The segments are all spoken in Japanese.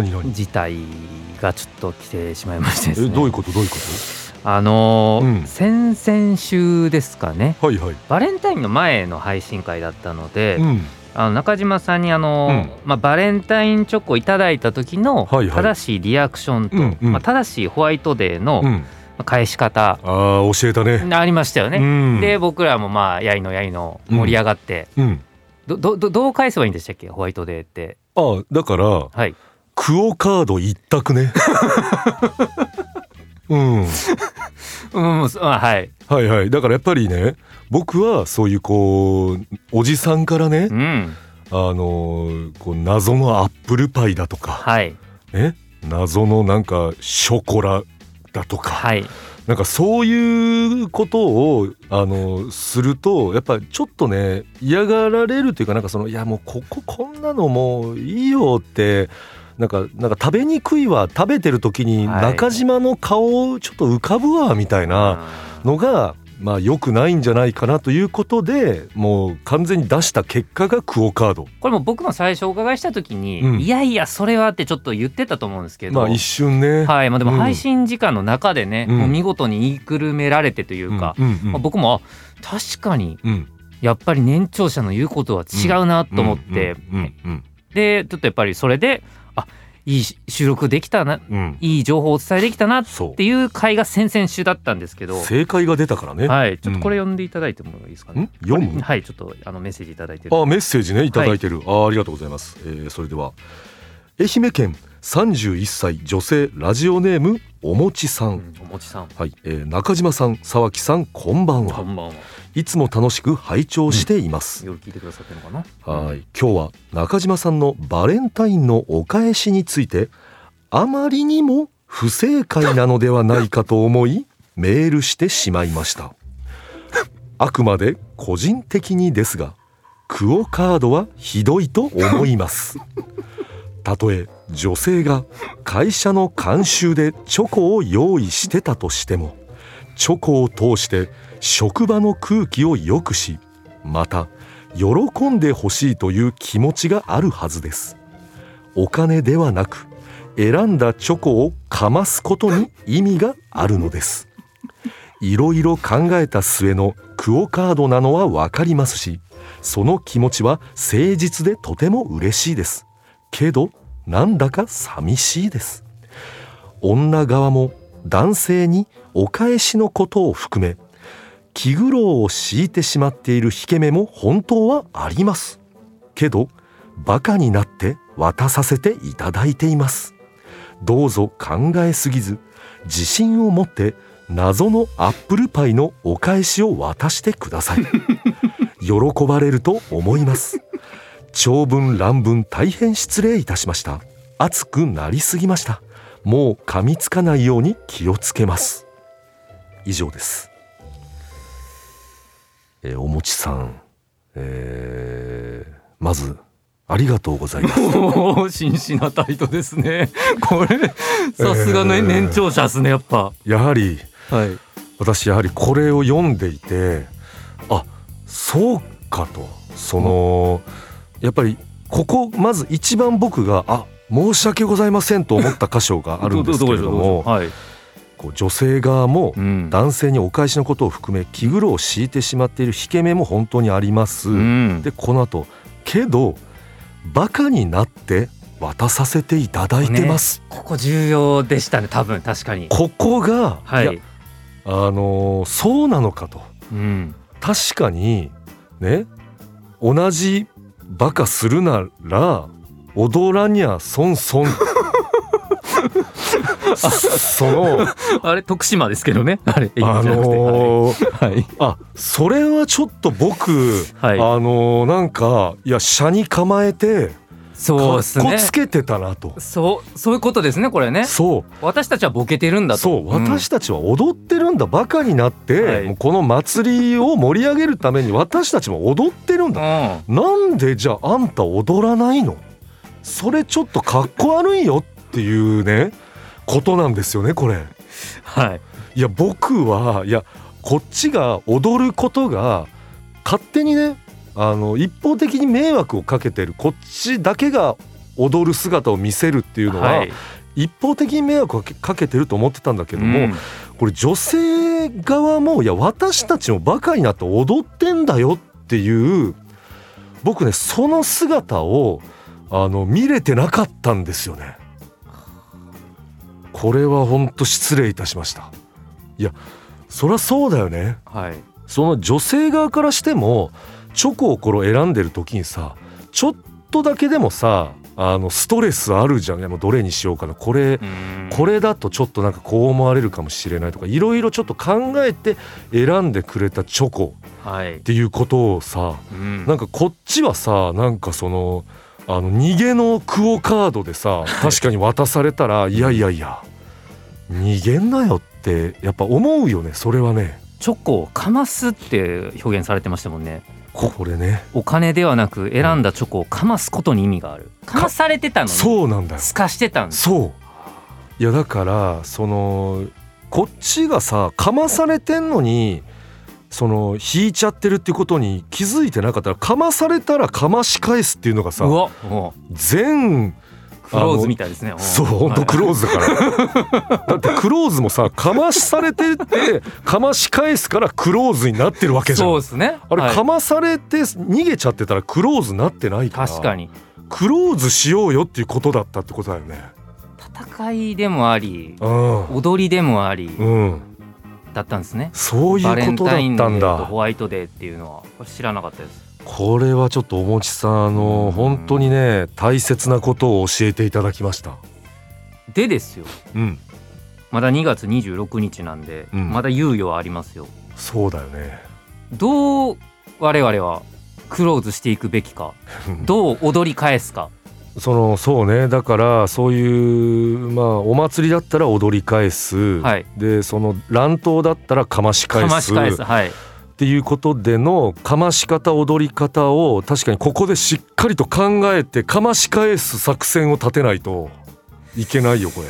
事態がちょっと来てしまいましてですね。えどういうこと？どういうこあのーうん。先々週ですかね。とはいはい。バレンタインの前の配信会だったので、うん。あの中島さんにあのー、うん。まあ、バレンタインチョコいただいた時のはいはい。正しいリアクションと、うんうん。まあ、正しいホワイトデーのうん。返し方、ああ教えたね。ありましたよね。うん。で僕らもまあやいのやいの盛り上がって、うん。どどどどう返せばいいんでしたっけ？ホワイトデーって。ああだからはいクオカード一択ね。うん。うん、あはい。はいはい。だからやっぱりね僕はそういうこうおじさんからねうん、あのこう謎のアップルパイだとかはい。ね謎のなんかショコラだとかはい。なんかそういうことをあのするとやっぱちょっとね嫌がられるというかなんかそのいやもうこここんなのもういいよってなんかなんか食べにくいわ食べてる時にはい。中島の顔ちょっと浮かぶわみたいなのがまあ良くないんじゃないかなということでもう完全に出した結果がクオカード。これも僕も最初お伺いした時に、うん。いやいやそれはってちょっと言ってたと思うんですけど。まあ一瞬ね。はい。まあ、でもうん。配信時間の中でね、うん。もう見事に言いくるめられてというか、うんうんまあ、僕もあ確かにうん。やっぱり年長者の言うことは違うなと思って、うんうんうんでちょっとやっぱりそれであいい収録できたなうん。いい情報をお伝えできたなっていう回が先々週だったんですけど、正解が出たからね。はい、ちょっとこれ読んでいただいてもいいですかね？ん？読む？はい、ちょっとあのメッセージいただいてる。あメッセージねいただいてる、あありがとうございます、えーそれでは愛媛県31歳女性ラジオネームおもちさん、うんおもちさん、はい、えー中島さん沢木さんこんばんは。こんばんは。いつも楽しく拝聴しています、夜聞いてくださってるのかな？はい今日は中島さんのバレンタインのお返しについてあまりにも不正解なのではないかと思い メールしてしまいました。あくまで個人的にですがクオカードはひどいと思います たとえ女性が会社の慣習でチョコを用意してたとしてもチョコを通して職場の空気を良くしまた喜んでほしいという気持ちがあるはずです。お金ではなく選んだチョコをかますことに意味があるのです。いろいろ考えた末のクオカードなのはわかりますしその気持ちは誠実でとても嬉しいです。けどなんだか寂しいです。女側も男性にお返しのことを含め気苦労を強いてしまっている引け目も本当はあります。けどバカになって渡させていただいています。どうぞ考えすぎず自信を持って謎のアップルパイのお返しを渡してください。喜ばれると思います長文乱文大変失礼いたしました。熱くなりすぎました。もう噛みつかないように気をつけます。以上です。えーおもちさん、えーまずありがとうございます。おお、真摯な態度ですね。これ、さすがのえー年長者ですね、やっぱ。やはりはい。私やはりこれを読んでいてあそうかと。そのやっぱりここまず一番僕があ申し訳ございませんと思った箇所があるんですけれども はい。こう女性側もうん。男性にお返しのことを含め気苦労を強いてしまっている引け目も本当にあります。うん。でこの後けどバカになって渡させていただいてます。ここ重要でしたね、多分、確かに。ここが、やはいい。あのーそうなのかとうん。確かにね同じバカするなら踊らにゃ損損 そのあれ、徳島ですけどね。あれ、あのーはい。あそれはちょっと僕はい。あのーなんかいや車に構えてそうですね。つけてたなと。そうそういうことですねこれね。そう。私たちはボケてるんだと。そう私たちは踊ってるんだバカになって、うこの祭りを盛り上げるために私たちも踊ってるんうん、だ、うん。なんでじゃああんた踊らないの？それちょっとかっこ悪いよっていうねことなんですよねこれ。はい。いや僕はいやこっちが踊ることが勝手にねあの一方的に迷惑をかけてるこっちだけが踊る姿を見せるっていうのは、はい一方的に迷惑をかけかけてると思ってたんだけども、うんこれ女性側もいや私たちもバカになって踊ってんだよっていう僕ねその姿をあの見れてなかったんですよね。これは本当失礼いたしました。いやそりゃそうだよね。はいその女性側からしてもチョコをこれ選んでる時にさちょっとだけでもさあのストレスあるじゃん。もうどれにしようかな。これうん。これだとちょっとなんかこう思われるかもしれないとかいろいろちょっと考えて選んでくれたチョコはい。っていうことをさうん。なんかこっちはさなんかそのあの逃げのクオカードでさ 確かに渡されたらいやいやいや逃げんなよってやっぱ思うよねそれはね。チョコをかますって表現されてましたもんねこれね。お金ではなく選んだチョコをかますことに意味がある。かまされてたのにそうなんだよ。すかしてたんですそう。いやだからそのこっちがさかまされてんのにその引いちゃってるっていうことに気づいてなかったらかまされたらかまし返すっていうのがさ全うクローズみたいですね。そう本当クローズだから。だってクローズもさかまされてってかまし返すからクローズになってるわけじゃん。そうですね。あれ、はい。かまされて逃げちゃってたらクローズなってないから。確かに。クローズしようよっていうことだったってことだよね。戦いでもありうん。踊りでもありうん。だったんですね。そういうことだったんだ。ホワイトデーっていうのは。これ知らなかったですこれはちょっとおもちさんあのうん。本当にね大切なことを教えていただきました。でですよ。うん。まだ2月26日なんで、うん。まだ猶予はありますよ。そうだよね。どう我々はクローズしていくべきか。どう踊り返すか。そのそうね。だからそういうまあお祭りだったら踊り返す、はい。でその乱闘だったらかまし返す。かまし返す。はいっていうことでのかまし方踊り方を確かにここでしっかりと考えてかまし返す作戦を立てないといけないよこれ。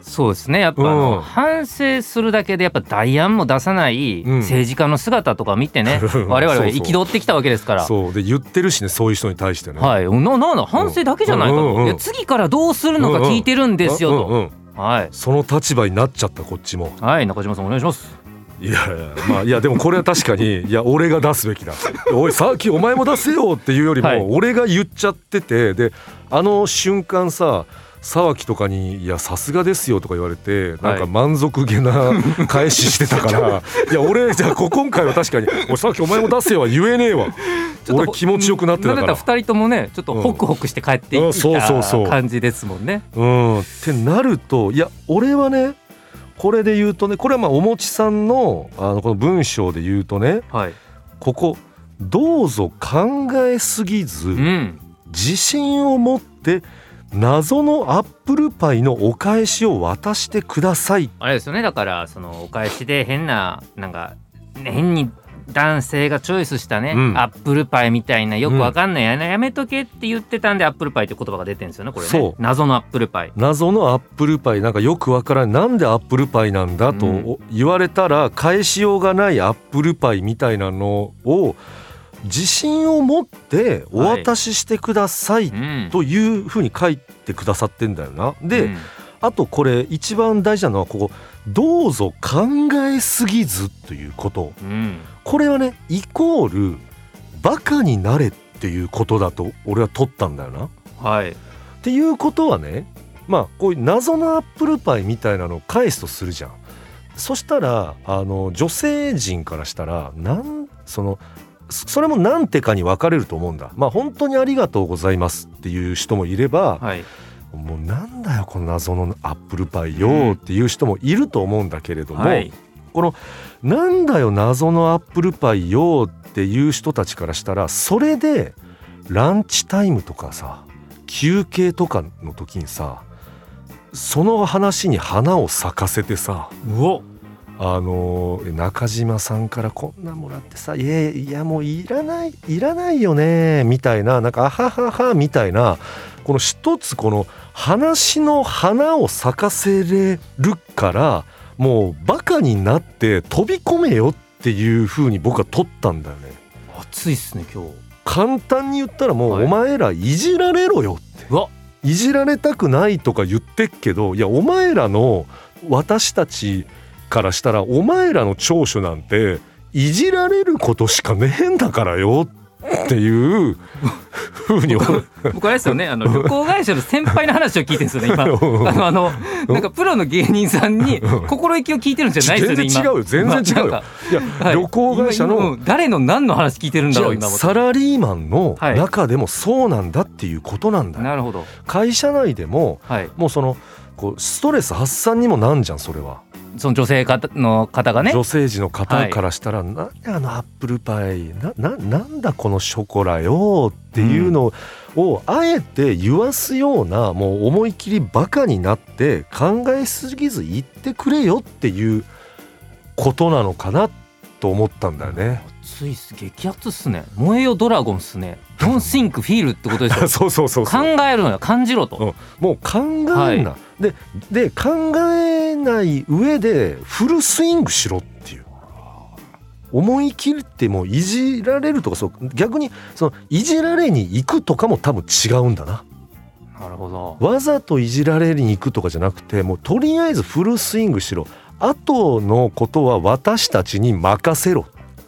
そうですね。やっぱうん。反省するだけでやっぱ代案も出さないうん政治家の姿とか見てね、うん。我々は憤ってきたわけですから。そう。で言ってるしねそういう人に対してね。はい。ななんだ反省だけじゃないかと、うんうん次からどうするのか聞いてるんですよと、うんうんうん。はい。その立場になっちゃったこっちも。はい中島さんお願いしますいやいやまあいやでもこれは確かに いや俺が出すべきだ。おいさっきお前も出せよっていうよりはい。も俺が言っちゃっててであの瞬間さ沢木とかに「いやさすがですよ」とか言われてなんか満足げな返ししてたから いや俺じゃあこ今回は確かに「おいさっきお前も出せよ」は言えねえわ。ちょっと俺気持ちよくなってたから。ったら二人ともねちょっとホクホクして帰っていうんった感じですもんね。うん。ってなるといや俺はねこれで言うとねこれはまあおもちさんのあのこの文章で言うとねはい。ここどうぞ考えすぎず、うん。自信を持って謎のアップルパイのお返しを渡してください。あれですよね。だからそのお返しで変ななんか変に男性がチョイスしたね、うん。アップルパイみたいなよくわかんない。や,、やめとけって言ってたんでアップルパイって言葉が出てるんですよねこれね。謎のアップルパイ。謎のアップルパイ。なんかよくわからん。なんでアップルパイなんだと言われたら返しようがないアップルパイみたいなのを自信を持ってお渡ししてください。うん。というふうに書いてくださってんだよな。で、うん。あとこれ一番大事なのはここ「どうぞ考えすぎず」ということ。うんこれはねイコールバカになれっていうことだと俺は取ったんだよな。っはいていうことはねまあこういう謎のアップルパイみたいなのを返すとするじゃん。そしたらあの女性陣からしたらなんそのそそれも何てかに分かれると思うんだ。まあ本当にありがとうございますっていう人もいれば、はいもうなんだよこの謎のアップルパイよっていう人もいると思うんだけれども、はいなんだよ謎のアップルパイよっていう人たちからしたらそれでランチタイムとかさ休憩とかの時にさその話に花を咲かせてさうお。あの中島さんからこんなんもらってさ「いやいやもういらないいらないよね」みたいななんか「あははは」みたいなこの一つこの話の花を咲かせれるからもうバカになって飛び込めよっていう風に僕は取ったんだよね。暑いっすね今日。簡単に言ったらもはい。うお前らいじられろよって、うわ。いじられたくないとか言ってっけどいやお前らの私たちからしたらお前らの長所なんていじられることしかねえんだからよっていうふうに 僕あれですよねあの旅行会社の先輩の話を聞いてるんですよね今。あのなんかプロの芸人さんに心意気を聞いてるんじゃないですよね今。全然違うよ全然違うよ。いや、はい。旅行会社のん誰の何の話聞いてるんだろう今サラリーマンのはい。中でもそうなんだっていうことなんだ。よ、なるほど。会社内でもはい。もうそのこうストレス発散にもなんじゃんそれは。その女性方の方がね女性児の方からしたら、なんであのアップルパイなななんだこのショコラよっていうのを、あえて言わすようなもう思い切りバカになって考えすぎず言ってくれよっていうことなのかなと思ったんだよね。暑いっす激アツっすね。燃えよドラゴンっすね。Don't think feel ってことですよ。そうそうそうそ考うえるのよ感じろと、うん。もう考えんな、でで考えない上でフルスイングしろっていう。思い切ってもういじられるとかそう逆にそのいじられに行くとかも多分違うんだな。なるほど。わざといじられに行くとかじゃなくてもうとりあえずフルスイングしろ。後のことは私たちに任せろ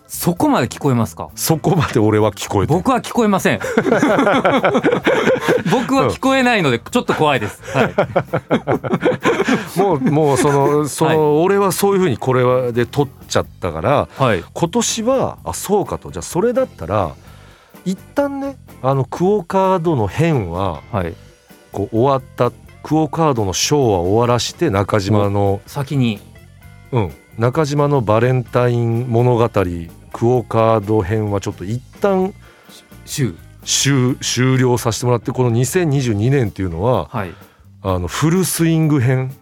そこまで聞こえますか？そこまで俺は聞こえ僕は聞こえません。僕は聞こえないのでちょっと怖いです、はい、もうもうそのその、はい。俺はそういうふうにこれはで取っちゃったからはい、今年はあそうかと。じゃあそれだったら一旦ねあのクオ・カードの編ははい、こう終わったクオ・カードのショーは終わらして中島の、先に。うん、中島のバレンタイン物語クオ・カード編はちょっと一旦週終終了させてもらってこの2022年っていうのははい。あのフルスイング編。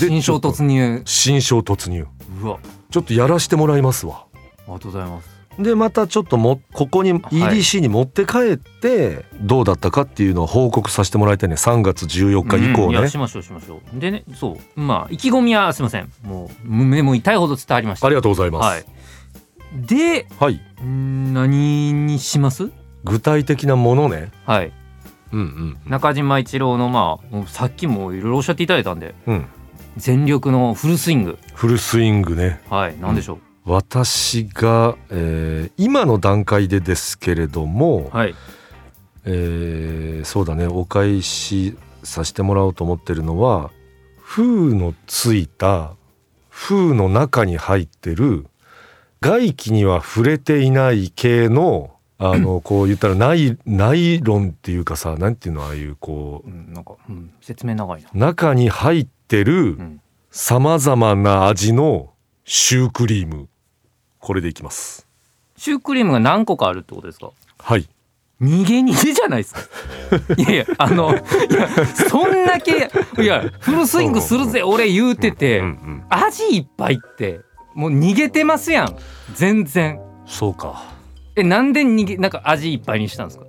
で新章突入。新章突入。うわ。ちょっとやらしてもらいますわ。ありがとうございます。でまたちょっともここに EDC に持って帰ってどうだったかっていうのを報告させてもらいたいね。3月14日以降ね。うんしましょうしましょう。でねそう。まあ意気込みはすいません。もう胸も痛いほど伝わりました。ありがとうございます、はいではい、ん何にします？具体的なものね。はい。うんうん中島一郎のまあさっきもいろいろおっしゃっていただいたんでうん。全力のフルスイング。フルスイングね。はい何でしょ私が、えー今の段階でですけれども、う、はい。えーそうだね。お返しさせてもらおうと思ってるのは封のついた封の中に入ってる外気には触れていない系のあのこう言ったらナイナイロンっていうかさなんていうのああいうこううんなんか、うん、説明長いな。中に入ってるうん。さまざまな味のシュークリーム。これでいきます。シュークリームが何個かあるってことですか？はい。逃げ逃げじゃないですか。いやいやあのいやそんだけいやフルスイングするぜ俺言うてて、味いっぱいってもう逃げてますやん。全然。そうか。えなんで逃げなんか味いっぱいにしたんですか？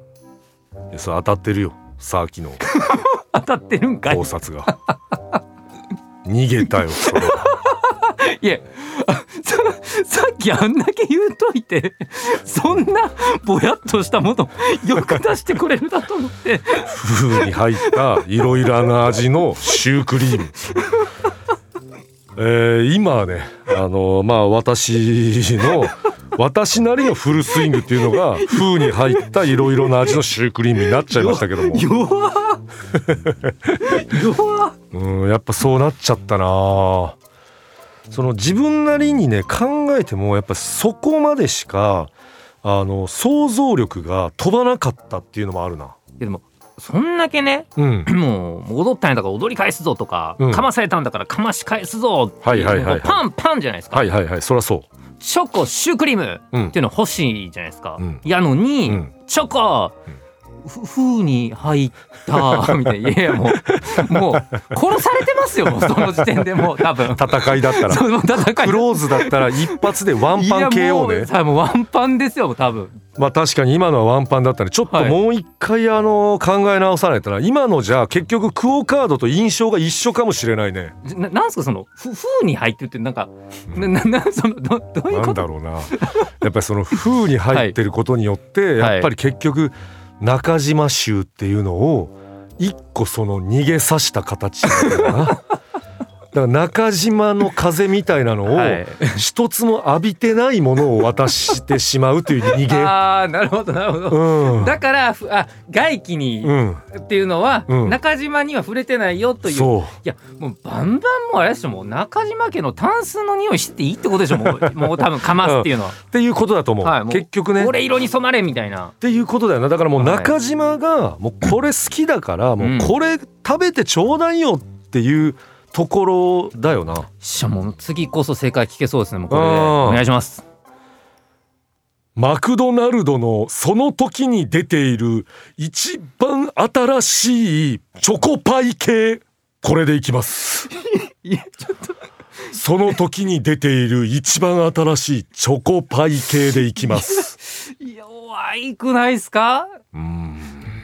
いやそれ当たってるよ。さっきの。当たってるんかい。考察が。逃げたよそれは。いやあささっきあんだけ言うといてそんなぼやっとしたものよく出してくれるなと思って。封に入ったいろいろな味のシュークリームえー今はねあのまあ私の 私なりのフルスイングっていうのが封に入ったいろいろな味のシュークリームになっちゃいましたけども。弱うんやっぱそうなっちゃったなその自分なりにね考えてもやっぱそこまでしかあの想像力が飛ばなかったっていうのもあるな。いやでもそんだけねうん、もう踊ったんやだから踊り返すぞとか、うん。かまされたんだからかまし返すぞっていうはいはいパンパンじゃないですか、はいはいはいそりゃそチョコシュークリームっていうの欲しいじゃないですか、うん。やのに、うん。チョコ、ふ風に入った みたいな。いやいやもうもう殺されてますよその時点でもう 多分。戦いだったら。クローズだったら一発でワンパンいや KO もうねさもうワンパンですよ多分。まあ確かに今のはワンパンだったねちょっとはい。もう一回あの考え直さないとな今のじゃ結局クオカードと印象が一緒かもしれないね。ななんすかそのふ風に入ってるってなんかな ななそのどどういうなこと？んだろうな。やっぱりその風に入ってることによって、はい。やっぱり結局中島衆っていうのを一個その逃げさした形なんだな。から中島の風みたいなのをはい。一つも浴びてないものを渡してしまうという逃げ。ああなるほどなるほど、うん。だからふあ外気に、うん、っていうのは、うん。中島には触れてないよという。そう。いやもうバンバンもうあれでしょもう中島家のタンスの匂いしていいってことでしょ。もう もう多分かますっていうのは、っていうことだと思う、はいもう結局ね。俺色に染まれみたいな。っていうことだよな。だからもうはい。中島がもうこれ好きだからもうこれ食べてちょうだいよっていうところだよな。しゃもう次こそ正解聞けそうですねもうこれで。うんお願いします。マクドナルドのその時に出ている一番新しいチョコパイ系。これでいきます。いやちょっと。その時に出ている一番新しいチョコパイ系でいきます。弱いくないですか？うん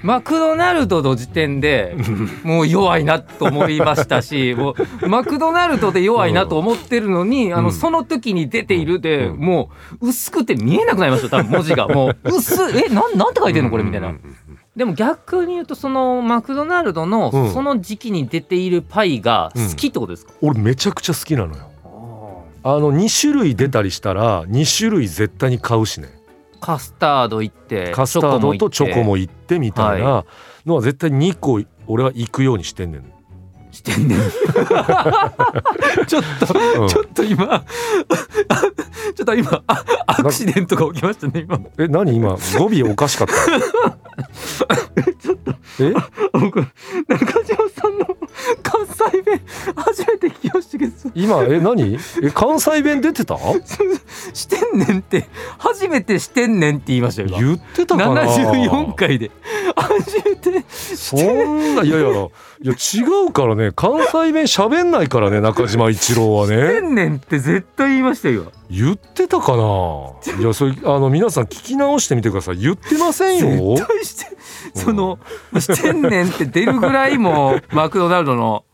マクドナルドの時点でもう弱いなと思いましたし もうマクドナルドで弱いなと思ってるのに、あのうんその時に出ているで、うん。もう薄くて見えなくなりました多分文字が。もう薄いえなんなんて書いてんのこれみたいな。でも逆に言うとそのマクドナルドのうん。その時期に出ているパイが好きってことですか、俺めちゃくちゃ好きなのよ。あの2種類出たりしたら2種類絶対に買うしねカスタード行ってカスタードとチョコも行行ってみたいなのは絶対2個俺は行くようにしてんねん、してんねん。ちょっと、うん。ちょっと今 ちょっと今あアクシデントが起きましたね今。え何今？語尾おかしかった。え？僕中島さんの関西弁初めて聞きましたけど。今え何？え関西弁出てた？んねんって初めてしてんねんって言いましたよ今。言ってたかな？74回で。初めてそんないやいや。いや違うからね。関西弁喋んないからね中島一郎はしてねんねんって絶対言いましたよ。言ってたかな？いやそれあの皆さん聞き直してみてください。言ってませんよ。絶対してその してんねんって出るぐらいもうマクドナルドのうんうん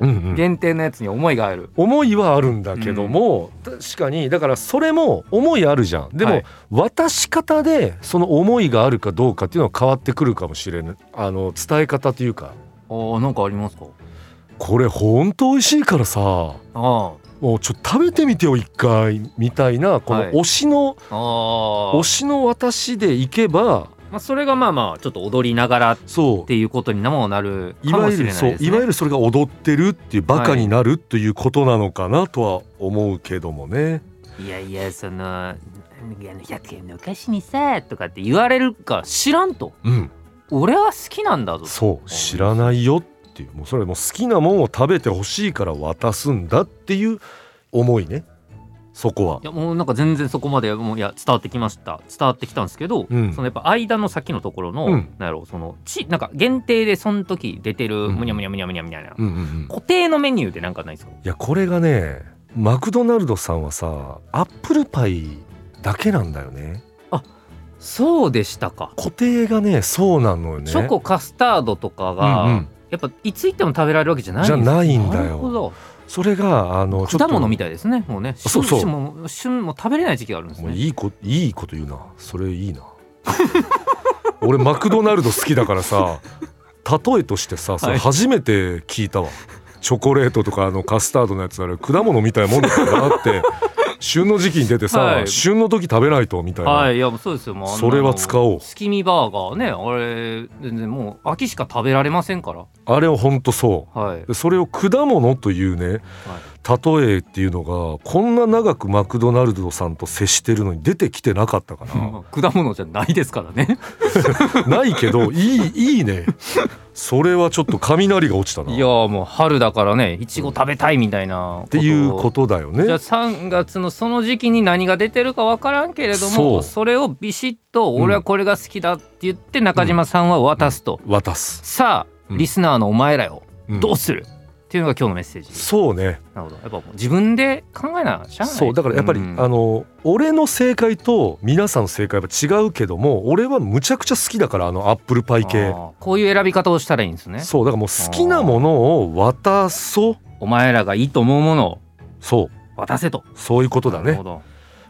限定のやつに思いがある。思いはあるんだけども、確かにだからそれも思いあるじゃん。でも、はい。渡し方でその思いがあるかどうかっていうのは変わってくるかもしれない。あの伝え方というか。あーなんかありますか？これほんと美味しいからさ。あもうちょっと食べてみてよ一回みたいなこのはい推しの、あ。あ推しの私でいけばまあそれがまあまあちょっと踊りながらっていうことにもなるいかもしれないですね。いわゆるそれが踊ってるっていうバカになるということなのかなとは思うけどもね。いやいやそのあの100円のお菓子にさとかって言われるか知らんと。うん、俺は好きなんだぞそう。知らないよっていう。もうそれもう好きなもんを食べてほしいから渡すんだっていう思いねそこは。いやもうなんか全然そこまでもういや伝わってきました。伝わってきたんですけど、うん。そのやっぱ間の先のところの、うん。なんやろうそのちなんか限定でその時出てるうん。むにゃむにゃむにゃむにゃみたいな、うんうんうん、固定のメニューでなんかないですか？いやこれがねマクドナルドさんはさアップルパイだけなんだよね。そうでしたか、固定がねそうなのよね。チョコカスタードとかが、うんうん。やっぱいつ行っても食べられるわけじゃないじゃないんだよ。なるほどそれがあの果物みたいですね。もうねそうそう。旬もう旬も食べれない時期があるんですね。もういいこいいこと言うな。それいいな。俺マクドナルド好きだからさ例えとしてさそれはい。初めて聞いたわ、チョコレートとかあのカスタードのやつあれ果物みたいなもんだからなって旬の時期に出てさ、はい。旬の時食べないとみたいな、はい。いやもうそうですよ。もうそれは使おう。月見バーガーねあれ全然もう秋しか食べられませんから。あれはほんとそう。はい。でそれを果物というね例えっていうのがこんな長くマクドナルドさんと接してるのに出てきてなかったかな。果物じゃないですからね。ないけどいいいいね。それはちょっと雷が落ちたな。いやもう春だからねいちご食べたいみたいなっていうことだよね。じゃあ3月のその時期に何が出てるか分からんけれどそもう。それをビシッと俺はこれが好きだって言って中島さんは渡すと、渡す、さあうん。リスナーのお前らよ、うん。どうする？っていうのが今日のメッセージ。そうね。なるほど。やっぱ自分で考えなしゃあない。そうだからやっぱり、うん。あの俺の正解と皆さんの正解は違うけども俺はむちゃくちゃ好きだからあのアップルパイ系。こういう選び方をしたらいいんですね。そうだからもう好きなものを渡そう。お前らがいいと思うものをそう。渡せと。そういうことだね。なるほど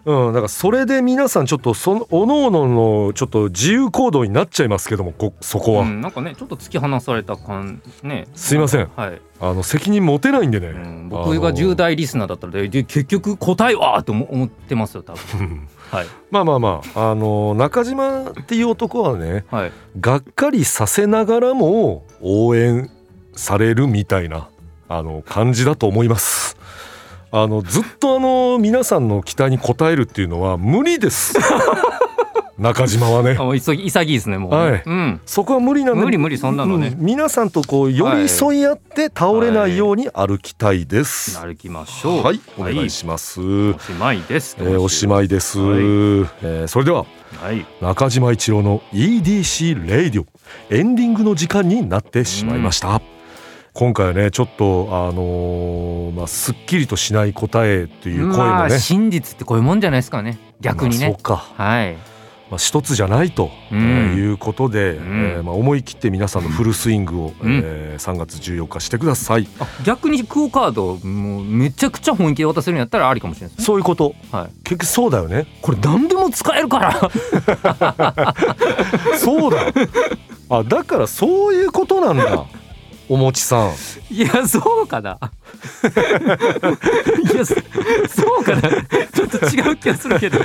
うんだからそれで皆さんちょっとそのおのおののちょっと自由行動になっちゃいますけどもこそこは、うん、なんかねちょっと突き放された感ね。すいません。はい、あの責任持てないんでね、うん、僕が10代リスナーだったらでで結局答えは？と思思ってますよ多分。はい。まあまあまああの中島っていう男はねはい。がっかりさせながらも応援されるみたいなあの感じだと思います。あのずっとあの皆さんの期待に応えるっていうのは無理です。中島はね。あ。もう急ぎ潔いですねもう、はい。うん。そこは無理なんで。無理無理そんなのね。うん。皆さんとこう寄り添い合って倒れないように歩きたいです。歩きましょう。はい、お願いします。おしまいです。えーおしまいです、はいえーそれでははい。中島一郎の EDC レイディオエンディングの時間になってしまいました、今回はねちょっとあのーまあすっきりとしない答えという声まあもね、真実ってこういうもんじゃないですかね。逆にね。まあそうか、はい。まあ、一つじゃないと、うん。えーいうことで、ん。えーまあ、思い切って皆さんのフルスイングを、うん。えー3月14日してください、あ逆にクオカードもうめちゃくちゃ本気で渡せるんやったらありかもしれないね。そういうこと。はい。結局そうだよね。これ何でも使えるから。そうだ。あだからそういうことなんだおもちさん。いやそうかな。いやそそうかな。ちょっと違う気がするけど。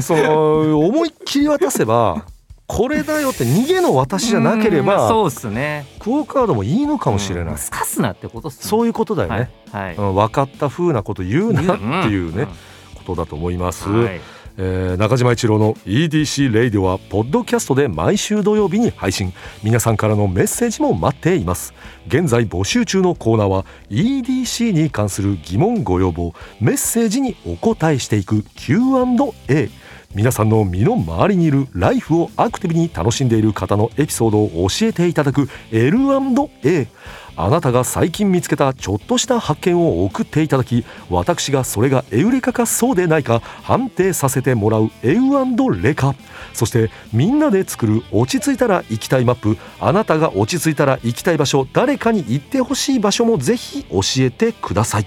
その思いっきり渡せばこれだよって逃げの私じゃなければそうっすね。クオカードもいいのかもしれない、うんすかすなってことっすね。そういうことだよね、はい、はい。うん分かった風なこと言うなっていうね、ん。ことだと思います、はいえー中島一郎の EDC レイディオはポッドキャストで毎週土曜日に配信。皆さんからのメッセージも待っています。現在募集中のコーナーは EDC に関する疑問ご要望。メッセージにお答えしていく Q&A 皆さんの身の回りにいるライフをアクティブに楽しんでいる方のエピソードを教えていただく L&A あなたが最近見つけたちょっとした発見を送っていただき私がそれがエウレカかそうでないか判定させてもらうエウレカそしてみんなで作る落ち着いたら行きたいマップ。あなたが落ち着いたら行きたい場所誰かに行ってほしい場所もぜひ教えてください。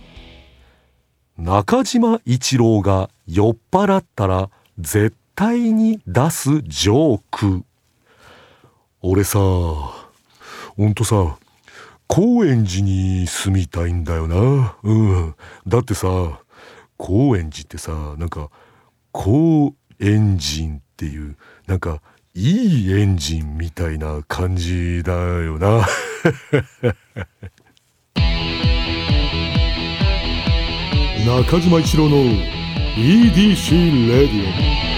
中島一郎が酔っ払ったら絶対に出すジョーク。俺さほんとさ高円寺に住みたいんだよな。うん。だってさ高円寺ってさなんか高エンジンっていうなんかいいエンジンみたいな感じだよな。中島一郎の EDC レディオ。